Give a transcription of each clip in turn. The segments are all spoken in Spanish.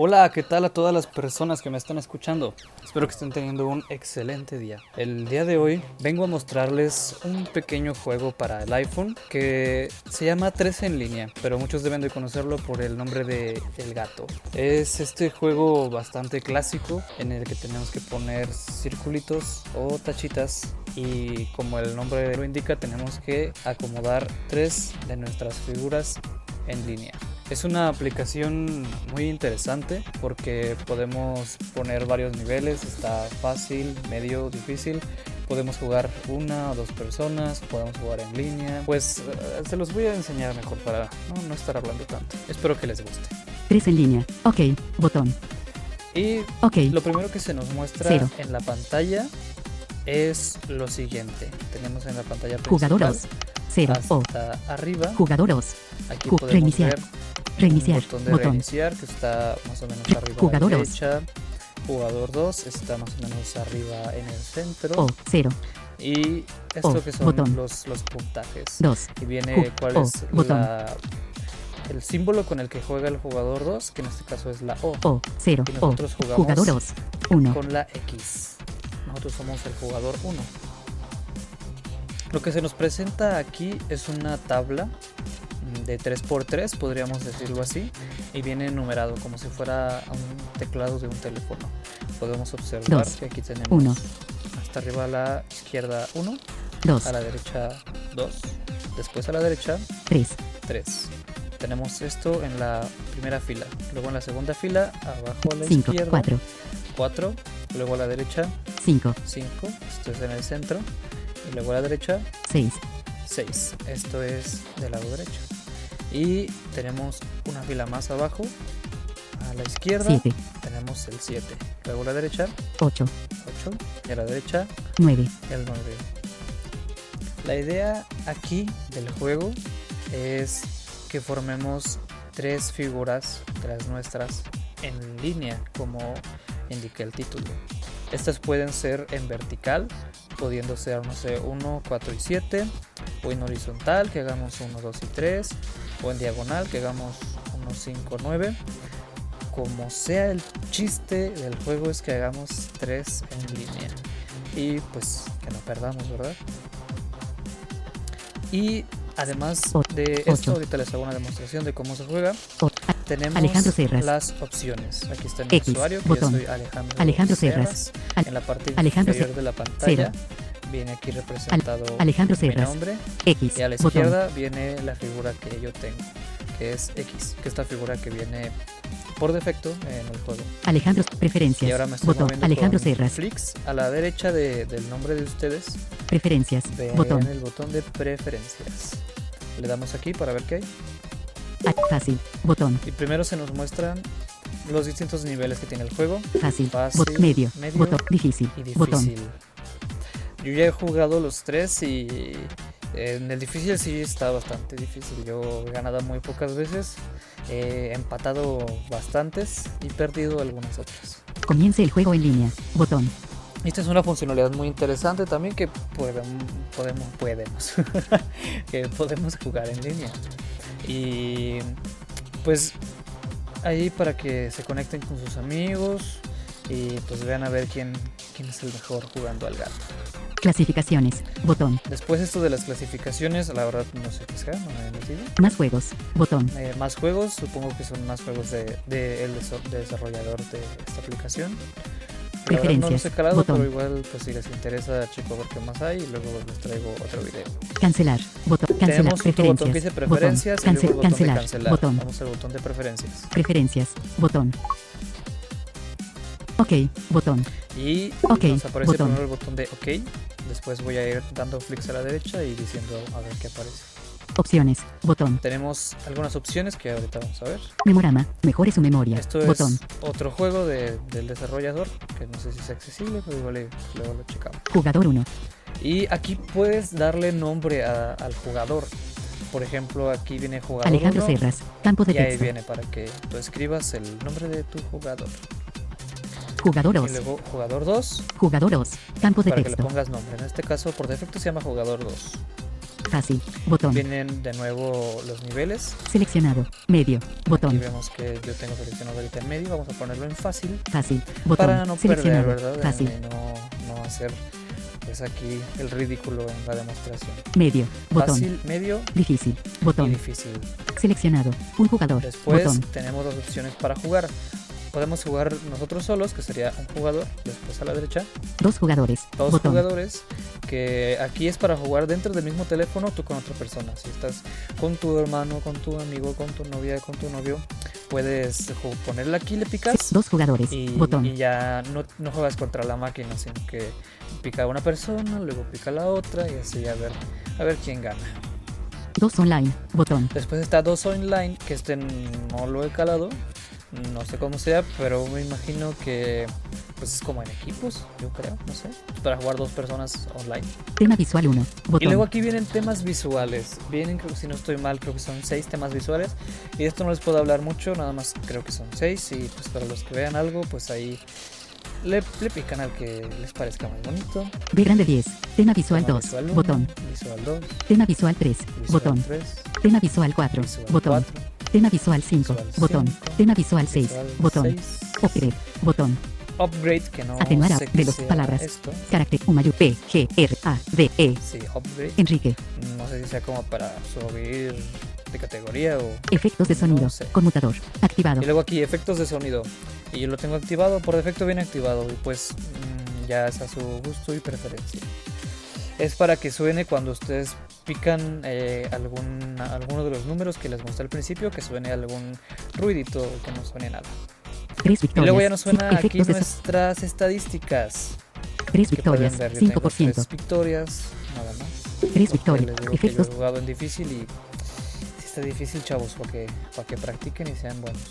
Hola, ¿qué tal a todas las personas que me están escuchando? Espero que estén teniendo un excelente día. El día de hoy vengo a mostrarles un pequeño juego para el iPhone que se llama 13 en línea, pero muchos deben de conocerlo por el nombre de El Gato. Es este juego bastante clásico en el que tenemos que poner circulitos o tachitas y como el nombre lo indica tenemos que acomodar tres de nuestras figuras en línea. Es una aplicación muy interesante porque podemos poner varios niveles, está fácil, medio, difícil. Podemos jugar una o dos personas, podemos jugar en línea. Pues eh, se los voy a enseñar mejor para no, estar hablando tanto. Espero que les guste. Tres en línea. Ok, botón. Y okay. lo primero que se nos muestra en la pantalla es lo siguiente. Tenemos en la pantalla principal Jugadores. Cero. Hasta arriba. Jugadores. Aquí podemos reiniciar. ver Reiniciar. botón de reiniciar que está más o menos arriba Jugador a la derecha. Jugador 2 está más o menos arriba en el centro. O, 0. Y esto que son los, los puntajes. 2. Y viene cuál es la, el símbolo con el que juega el jugador 2, que en este caso es la O. O, 0. Y nosotros jugamos jugador 2. 1. con la X. Nosotros somos el jugador 1. Lo que se nos presenta aquí es una tabla de 3x3, podríamos decirlo así, y viene numerado como si fuera un teclado de un teléfono. Podemos observar que aquí tenemos uno. hasta arriba a la izquierda 1, a la derecha 2, después a la derecha 3. 3. Tenemos esto en la primera fila, luego en la segunda fila, abajo a la Cinco, izquierda 4. 4, luego a la derecha 5. 5, esto es en el centro, y luego a la derecha 6. 6. Esto es del lado derecho. Y tenemos una fila más abajo. A la izquierda tenemos el 7. Luego a la derecha 8. 8. Y a la derecha 9. El 9. La idea aquí del juego es que formemos tres figuras de las nuestras en línea, como indica el título. Estas pueden ser en vertical, pudiendo ser, no sé, 1, 4 y 7, o en horizontal, que hagamos 1, 2 y 3, o en diagonal, que hagamos 1, 5, 9. Como sea el chiste del juego es que hagamos 3 en línea. Y pues que no perdamos, ¿verdad? Y además de esto, ahorita les hago una demostración de cómo se juega. Tenemos las opciones. Aquí está el usuario, que yo soy Alejandro, Alejandro Serras. en la parte inferior de la pantalla viene aquí representado Alejandro mi nombre. X. Y a la izquierda viene la figura que yo tengo, que es X, que es esta figura que viene por defecto en el juego. Alejandro, preferencias. Y ahora me estoy botón. Alejandro con Flix a la derecha de, del nombre de ustedes. Preferencias. Botón. el botón de preferencias. Le damos aquí para ver qué hay. Ah, fácil. Botón. Y primero se nos muestran los distintos niveles que tiene el juego. Fácil. Fácil medio. medio. Botón. Difícil. Y difícil. Botón. Yo ya he jugado los tres y en el difícil sí está bastante difícil. Yo he ganado muy pocas veces, he empatado bastantes y perdido algunas otras. Comience el juego en línea. Botón. Esta es una funcionalidad muy interesante también que podemos, podemos, podemos, que podemos jugar en línea. Y pues ahí para que se conecten con sus amigos y pues vean a ver quién, quién es el mejor jugando al gato. Clasificaciones. Botón. Después esto de las clasificaciones, la verdad no sé qué sea, no me he metido. Más juegos. Botón. Eh, más juegos, supongo que son más juegos de, de el desarrollador de esta aplicación. Preferencias. no los he calado, botón. pero igual pues si les interesa, chico, ver qué más hay y luego les traigo otro video. Cancelar. Botón. Cancelar. Tenemos preferencias. otro botón que dice preferencias botón. y luego el botón cancelar. de cancelar. Botón. Vamos al botón de preferencias. Preferencias. Botón. Ok. Botón. Y okay. nos aparece botón. primero el botón de OK. Después voy a ir dando flicks a la derecha y diciendo a ver qué aparece. Opciones. Botón. Tenemos algunas opciones que ahorita vamos a ver. Memorama. Mejore su memoria. Esto botón. es otro juego de, del desarrollador que no sé si es accesible, pero igual luego lo checamos. Jugador 1. Y aquí puedes darle nombre a, al jugador. Por ejemplo, aquí viene jugador Alejandro 1, Serras. Campo de y texto. ahí viene para que tú escribas el nombre de tu jugador. Jugador Y 2. luego jugador 2 Jugador 2. Campo de para que le texto. pongas nombre. En este caso, por defecto se llama jugador 2. Fácil. Botón. Vienen de nuevo los niveles. Seleccionado. Medio. Botón. vemos que yo tengo seleccionado ahorita en medio. Vamos a ponerlo en fácil Fácil. Botón. para no perder, Seleccionado. ¿verdad? Fácil. Y no, no hacer pues aquí el ridículo en la demostración. Medio. Botón. Fácil, medio Difícil. y Botón. difícil. Seleccionado. Un jugador. Después Botón. tenemos dos opciones para jugar. Podemos jugar nosotros solos, que sería un jugador. Después a la derecha, Dos jugadores. dos Botón. jugadores. Que aquí es para jugar dentro del mismo teléfono tú con otra persona. Si estás con tu hermano, con tu amigo, con tu novia, con tu novio, puedes ponerle aquí, le picas. Dos jugadores. Y, Botón. y ya no, no juegas contra la máquina, sino que pica una persona, luego pica la otra y así a ver, a ver quién gana. Dos online. Botón. Después está dos online, que este no lo he calado, no sé cómo sea, pero me imagino que pues es como en equipos, yo creo, no sé, para jugar dos personas online. Tema visual 1. Y luego aquí vienen temas visuales, vienen, creo que si no estoy mal, creo que son seis temas visuales y de esto no les puedo hablar mucho, nada más creo que son seis y pues para los que vean algo, pues ahí le, le pican al que les parezca más bonito. B grande 10. Tema visual Tema 2. visual uno, Botón. Visual 2, Tema visual 3. visual Botón. 3, Tema visual 4. visual Botón. 4, Tema visual 5. Visual Botón. Tema visual 6. visual Botón. 6. Upgrade. Botón. Upgrade, que no Atenuar sé de los sea palabras. esto. Carácter U mayor P G R A D E. Sí, upgrade. Enrique. No sé si sea como para subir de categoría o... Efectos de No sonido. sé. Conmutador. Activado. Y luego aquí efectos de sonido. Y yo lo tengo activado, por defecto viene activado. Y pues mm, ya es a su gusto y preferencia. Es para que suene cuando ustedes pican eh, algún, alguno de los números que les mostré al principio, que suene algún ruidito que no suene nada. Tres Y victorias. luego ya nos suena aquí nuestras estadísticas. Tres victorias. ver, yo tengo 5%. tres victorias, nada más. Tres victorias. Efectos. he jugado en difícil y sí está difícil, chavos, para que, para que practiquen y sean buenos.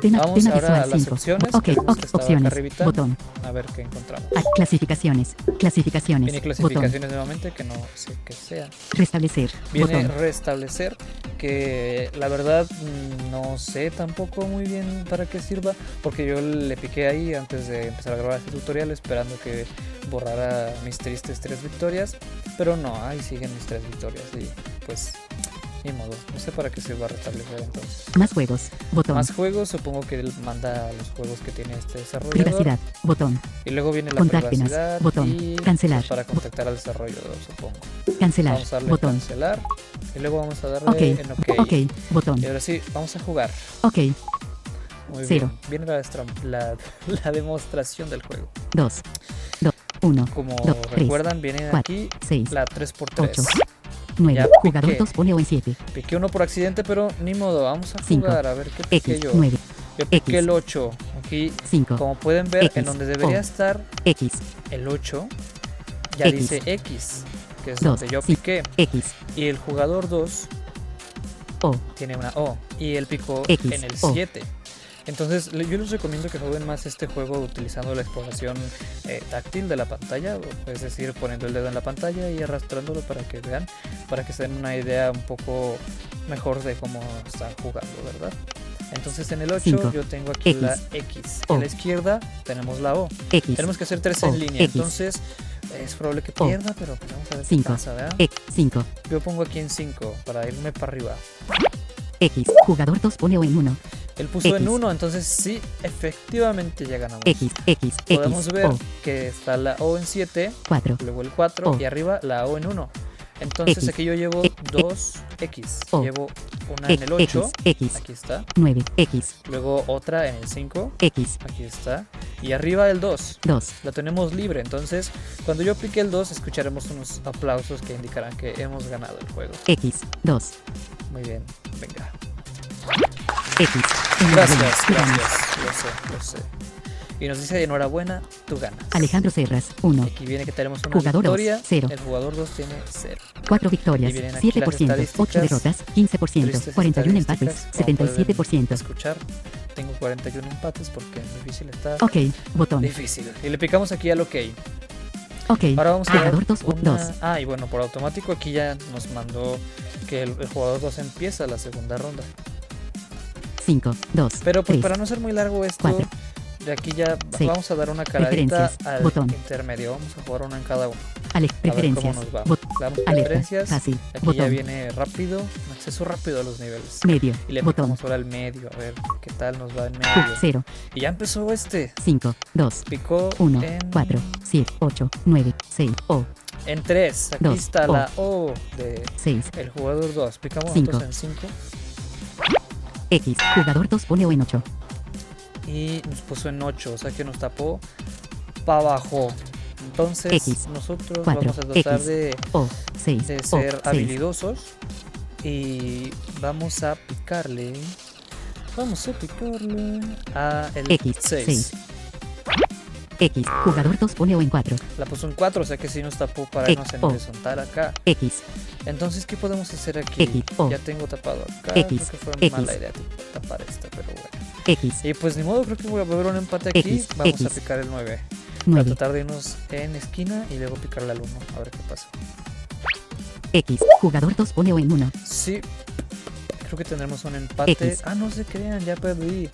Tema, Vamos tema ahora a visual las 5. opciones, Ok, ok, opciones. arribita. Botón. A ver qué encontramos. Ah, clasificaciones. Clasificaciones. Viene Botón. clasificaciones nuevamente, que no sé qué sea. Restablecer. Viene Botón. restablecer, que la verdad mm, no sé tampoco muy bien para qué sirva, porque yo le piqué ahí antes de empezar a grabar este tutorial esperando que borrara mis tristes tres victorias, pero no, ahí siguen mis tres victorias y pues ni modo, no sé para qué sirva restablecer entonces. Más juegos. Botón. Más juegos, supongo que él manda los juegos que tiene este desarrollador. Privacidad. Botón. Y luego viene la privacidad botón, y cancelar, pues, para contactar al desarrollador, supongo. Cancelar. Vamos a darle Botón. cancelar y luego vamos a darle Ok. en OK. Ok. Botón. Y ahora sí, vamos a jugar. Ok. Muy Cero. bien. Viene la, la, la demostración del juego. 2. 2. 1. Como Dos, tres, recuerdan, viene aquí 6. la 3x3. 8. 9. Ya Jugador piqué. 2 pone o en 7. Piqué uno por accidente, pero ni modo, vamos a Cinco. jugar a ver qué piqué X. yo. 9. Yo piqué X. el 8. Aquí, 5. como pueden ver, X, en donde debería O. estar X. el 8, ya dice X, que es donde yo piqué. X. Y el jugador 2 O. tiene una O y él picó en el O. 7. Entonces yo les recomiendo que jueguen más este juego utilizando la exploración eh, táctil de la pantalla, es decir, poniendo el dedo en la pantalla y arrastrándolo para que vean, para que se den una idea un poco mejor de cómo están jugando, ¿verdad? Entonces en el 8 Cinco. yo tengo aquí X. la X, O. a la izquierda tenemos la O. X. Tenemos que hacer tres O. en línea, X. entonces es probable que O. pierda, pero pues vamos a ver Cinco. qué pasa, ¿verdad? 5. Yo pongo aquí en 5 para irme para arriba. X. Jugador 2 pone o en 1. Él puso en X. 1, entonces sí, efectivamente ya ganamos. X. X. Podemos ver O. que está la O en 7, 4. luego el 4 O. y arriba la O en 1. Entonces aquí yo llevo E- 2 X. O. Llevo una en el 8, X. aquí está. 9. X. Luego otra en el 5, X. aquí está. Y arriba el 2. 2. La tenemos libre, entonces cuando yo pique el 2 escucharemos unos aplausos que indicarán que hemos ganado el juego. X. 2. Muy bien, venga. X. Gracias, gracias. Lo sé, lo sé. Y nos dice enhorabuena, tú ganas. Alejandro Serras. 1. Aquí viene que tenemos una Jugador dos, victoria. cero. El jugador 2 tiene 0. 4 victorias, Y vienen aquí las 7%, 8 estadísticas. derrotas, 15%, 41 empates, Como pueden 77%. Escuchar, tengo 41 empates porque en difícil está Ok, botón. difícil. Y le picamos aquí al OK. Ok, Ahora vamos a jugador 2, una... 2. Ah, y bueno, por automático aquí ya nos mandó que el, el jugador 2 empieza la segunda ronda. 5, 2, Pero pues 3, para no ser muy largo esto, Cuatro. de aquí ya Seis. vamos a dar una Preferencias. al Botón. intermedio. Vamos a jugar una en cada uno. Ale, A ver cómo preferencias. nos va. Le damos alerta. preferencias. Fácil. Aquí ya Botón. viene rápido, acceso rápido a los niveles. Medio. Y le Botón. ahora al medio, a ver qué tal nos va en medio. 0, Y ya empezó este. 5, 2, Picó 1, en, 4, 7, 8, 9, 6, O, en 3. Aquí Dos, está O. la O de 6, el jugador 2. Picamos Cinco. en 5 X. Jugador 2 pone O en 8. y nos puso en 8, o sea que nos tapó para abajo. Entonces X, nosotros cuatro, vamos a tratar X, de, O, 6, de O, ser 6. habilidosos y vamos a picarle. Vamos a picarle a el X, 6. seis. X. Jugador 2 pone O en 4. La puso en 4, o sea que sí nos tapó para X, irnos en O. horizontal acá. X. Entonces, ¿qué podemos hacer aquí? X, O. Ya tengo tapado acá. X, creo que fue X. mala idea tapar esta, pero bueno. X. Y pues ni modo, creo que voy a haber un empate aquí. X, Vamos a X. picar el 9. Para 9. tratar de irnos en esquina y luego picarle al 1. A ver qué pasa. X. Jugador 2 pone O en 1. Sí. Creo que tendremos un empate. Ah, no se crean, ya perdí.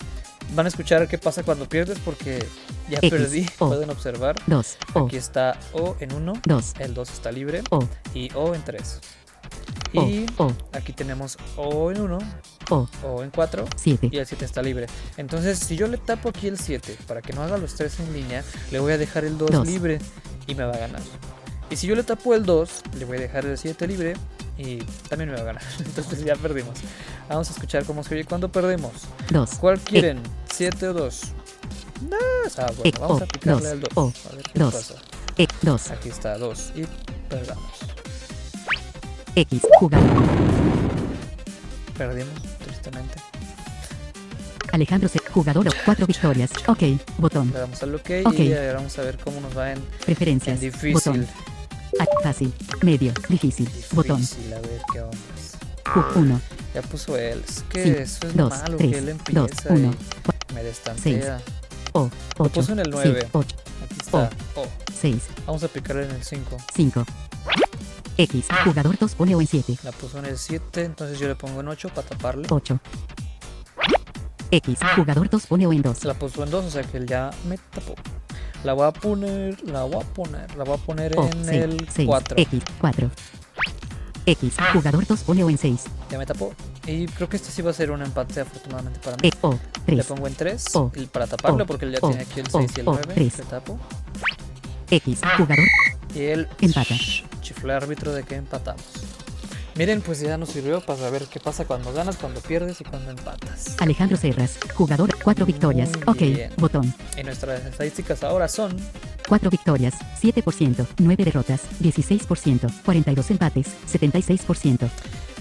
Van a escuchar qué pasa cuando pierdes porque ya X, perdí. O. Pueden observar. 2. O. Aquí está O en 1. 2. El 2 está libre. O. Y O en 3. O. Y O. aquí tenemos O en 1. O. O en 4. 7. y el 7 está libre. Entonces, si yo le tapo aquí el 7 para que no haga los 3 en línea, le voy a dejar el 2 Dos. libre y me va a ganar. Y si yo le tapo el 2, le voy a dejar el 7 libre y también me va a ganar. Entonces ya perdimos. Vamos a escuchar cómo se oye cuando perdemos. 2. ¿Cuál quieren? ¿7 o 2? No. Ah, bueno, Eh, vamos o, a picarle dos, al 2. o, A ver qué dos. pasa. E. 2. Aquí está 2 y perdamos. X. Jugador. Perdimos, tristemente. Alejandro C. Jugador 4 victorias. Ok. Botón. Le damos al OK, Ok. y ahora vamos a ver cómo nos va en, Preferencias. en difícil. Botón. Fácil. Medio. Difícil. Botón. Difícil, a ver qué onda. Q1. Ya puso él. Es que Sí, eso es dos, malo tres, que él dos, empieza uno, y me destantea. O. 8. puso en el nueve. 8. Aquí está. Oh, 6. vamos a picarle en el 5. 5. X. Jugador 2 pone O en 7. La puso en el 7, entonces yo le pongo en 8 para taparle. 8. X. Jugador 2 pone O en 2. La puso en 2, o sea que él ya me tapó. La voy a poner, la voy a poner, la voy a poner O. en 6. el 6. 4. X. 4. X. Jugador 2 pone O en 6. Ya me tapó. Y creo que este sí va a ser un empate afortunadamente para mí. E. O. Le 3. pongo en 3 O. para taparle O. porque él ya tiene aquí el O. 6 y el O. 9. Tres. Le tapo. X. Jugador. Y él Empata. chifló al árbitro de que empatamos. Miren, pues ya nos sirvió para saber qué pasa cuando ganas, cuando pierdes y cuando empatas. Alejandro Serras. Jugador 4 victorias. Muy Ok. bien. Botón. Y nuestras estadísticas ahora son 4 victorias, 7%, 9 derrotas, 16%, 42 empates, 76%.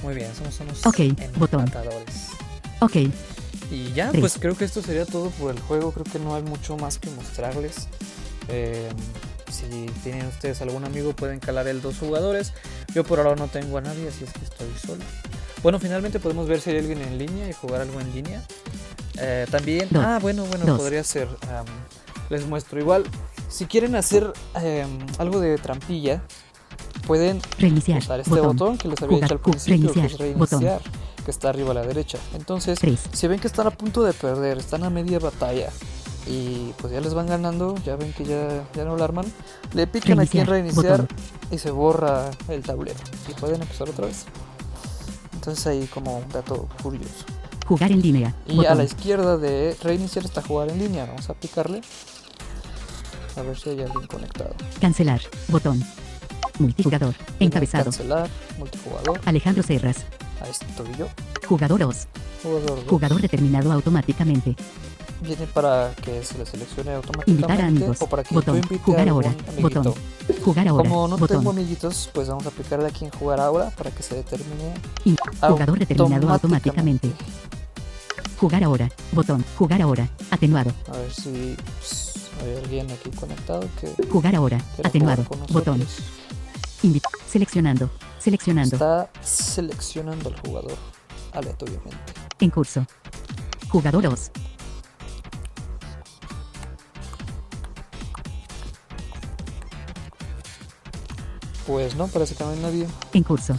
muy bien, somos unos Ok, botón. empatadores. Ok. Y ya, Tres. pues creo que esto sería todo por el juego. Creo que no hay mucho más que mostrarles. Eh, si tienen ustedes algún amigo, pueden calar el dos jugadores. Yo por ahora no tengo a nadie, así es que estoy solo. Bueno, finalmente podemos ver si hay alguien en línea y jugar algo en línea. Eh, también, ah, bueno, bueno, podría ser. les muestro igual. Si quieren hacer em, algo de trampilla, pueden Reiniciar. usar este botón. botón que les había Jugar. dicho al principio, que es reiniciar, botón. que está arriba a la derecha. Entonces, 3. si ven que están a punto de perder, están a media batalla y pues ya les van ganando, ya ven que ya, ya no la arman, le pican aquí en Reiniciar, botón. y se borra el tablero y pueden empezar otra vez. Entonces ahí como un dato curioso. Jugar en línea. Y a la izquierda de reiniciar está jugar en línea, vamos a picarle. A ver si hay alguien conectado. Cancelar. Botón. Multijugador. Encabezado. Cancelar, multijugador. Alejandro Serras. Ahí estoy yo. Jugador 2. Jugador. Jugador determinado automáticamente. Viene para que se le seleccione automáticamente Invitar a amigos. o para que Botón. tú Jugar a ahora. amiguito. Botón. Jugar ahora. Como no botón. tengo amiguitos, pues vamos a aplicarle aquí en jugar ahora para que se determine In- Jugador determinado automáticamente. Jugar ahora. Botón. Jugar ahora. Atenuado. A ver si pues, hay alguien aquí conectado que Jugar ahora. Atenuado. Botón. nosotros. Invi- seleccionando. Seleccionando. Está seleccionando al jugador aleatoriamente. En curso. Jugador 2. Pues no, parece que no hay nadie. En curso.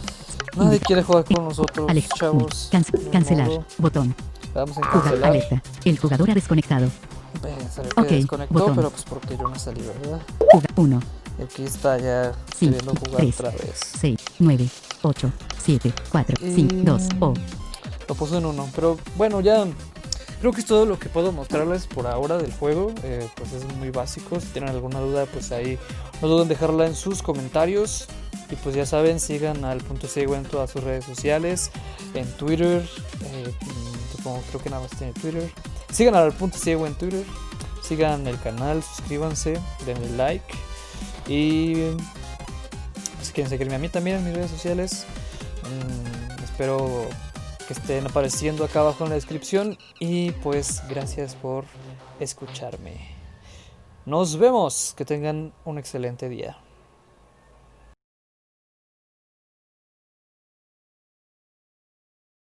Nadie quiere jugar con nosotros, Alej- chavos. Ni cancelar. modo. Botón. Le damos en Jugar. cancelar. Alerta. El jugador ha desconectado. Eh, se ve que Ok, desconectó, botón. pero pues porque yo no salí, ¿verdad? Jugar 1. Y aquí está ya 5, queriendo jugar 3, otra vez. 6, 9, 8, 7, 4, 5, 2, O. Lo puso en uno. Pero bueno, ya creo que es todo lo que puedo mostrarles por ahora del juego. Eh, pues es muy básico. Si tienen alguna duda, pues ahí no duden en dejarla en sus comentarios. Y pues ya saben, sigan al punto ciego en todas sus redes sociales. En Twitter. eh, supongo, creo que nada más tiene Twitter. Sigan al punto ciego en Twitter. Sigan el canal, suscríbanse, denle like. Y si quieren seguirme a mí también en mis redes sociales. mm, espero que estén apareciendo acá abajo en la descripción. Y pues gracias por escucharme. Nos vemos. Que tengan un excelente día.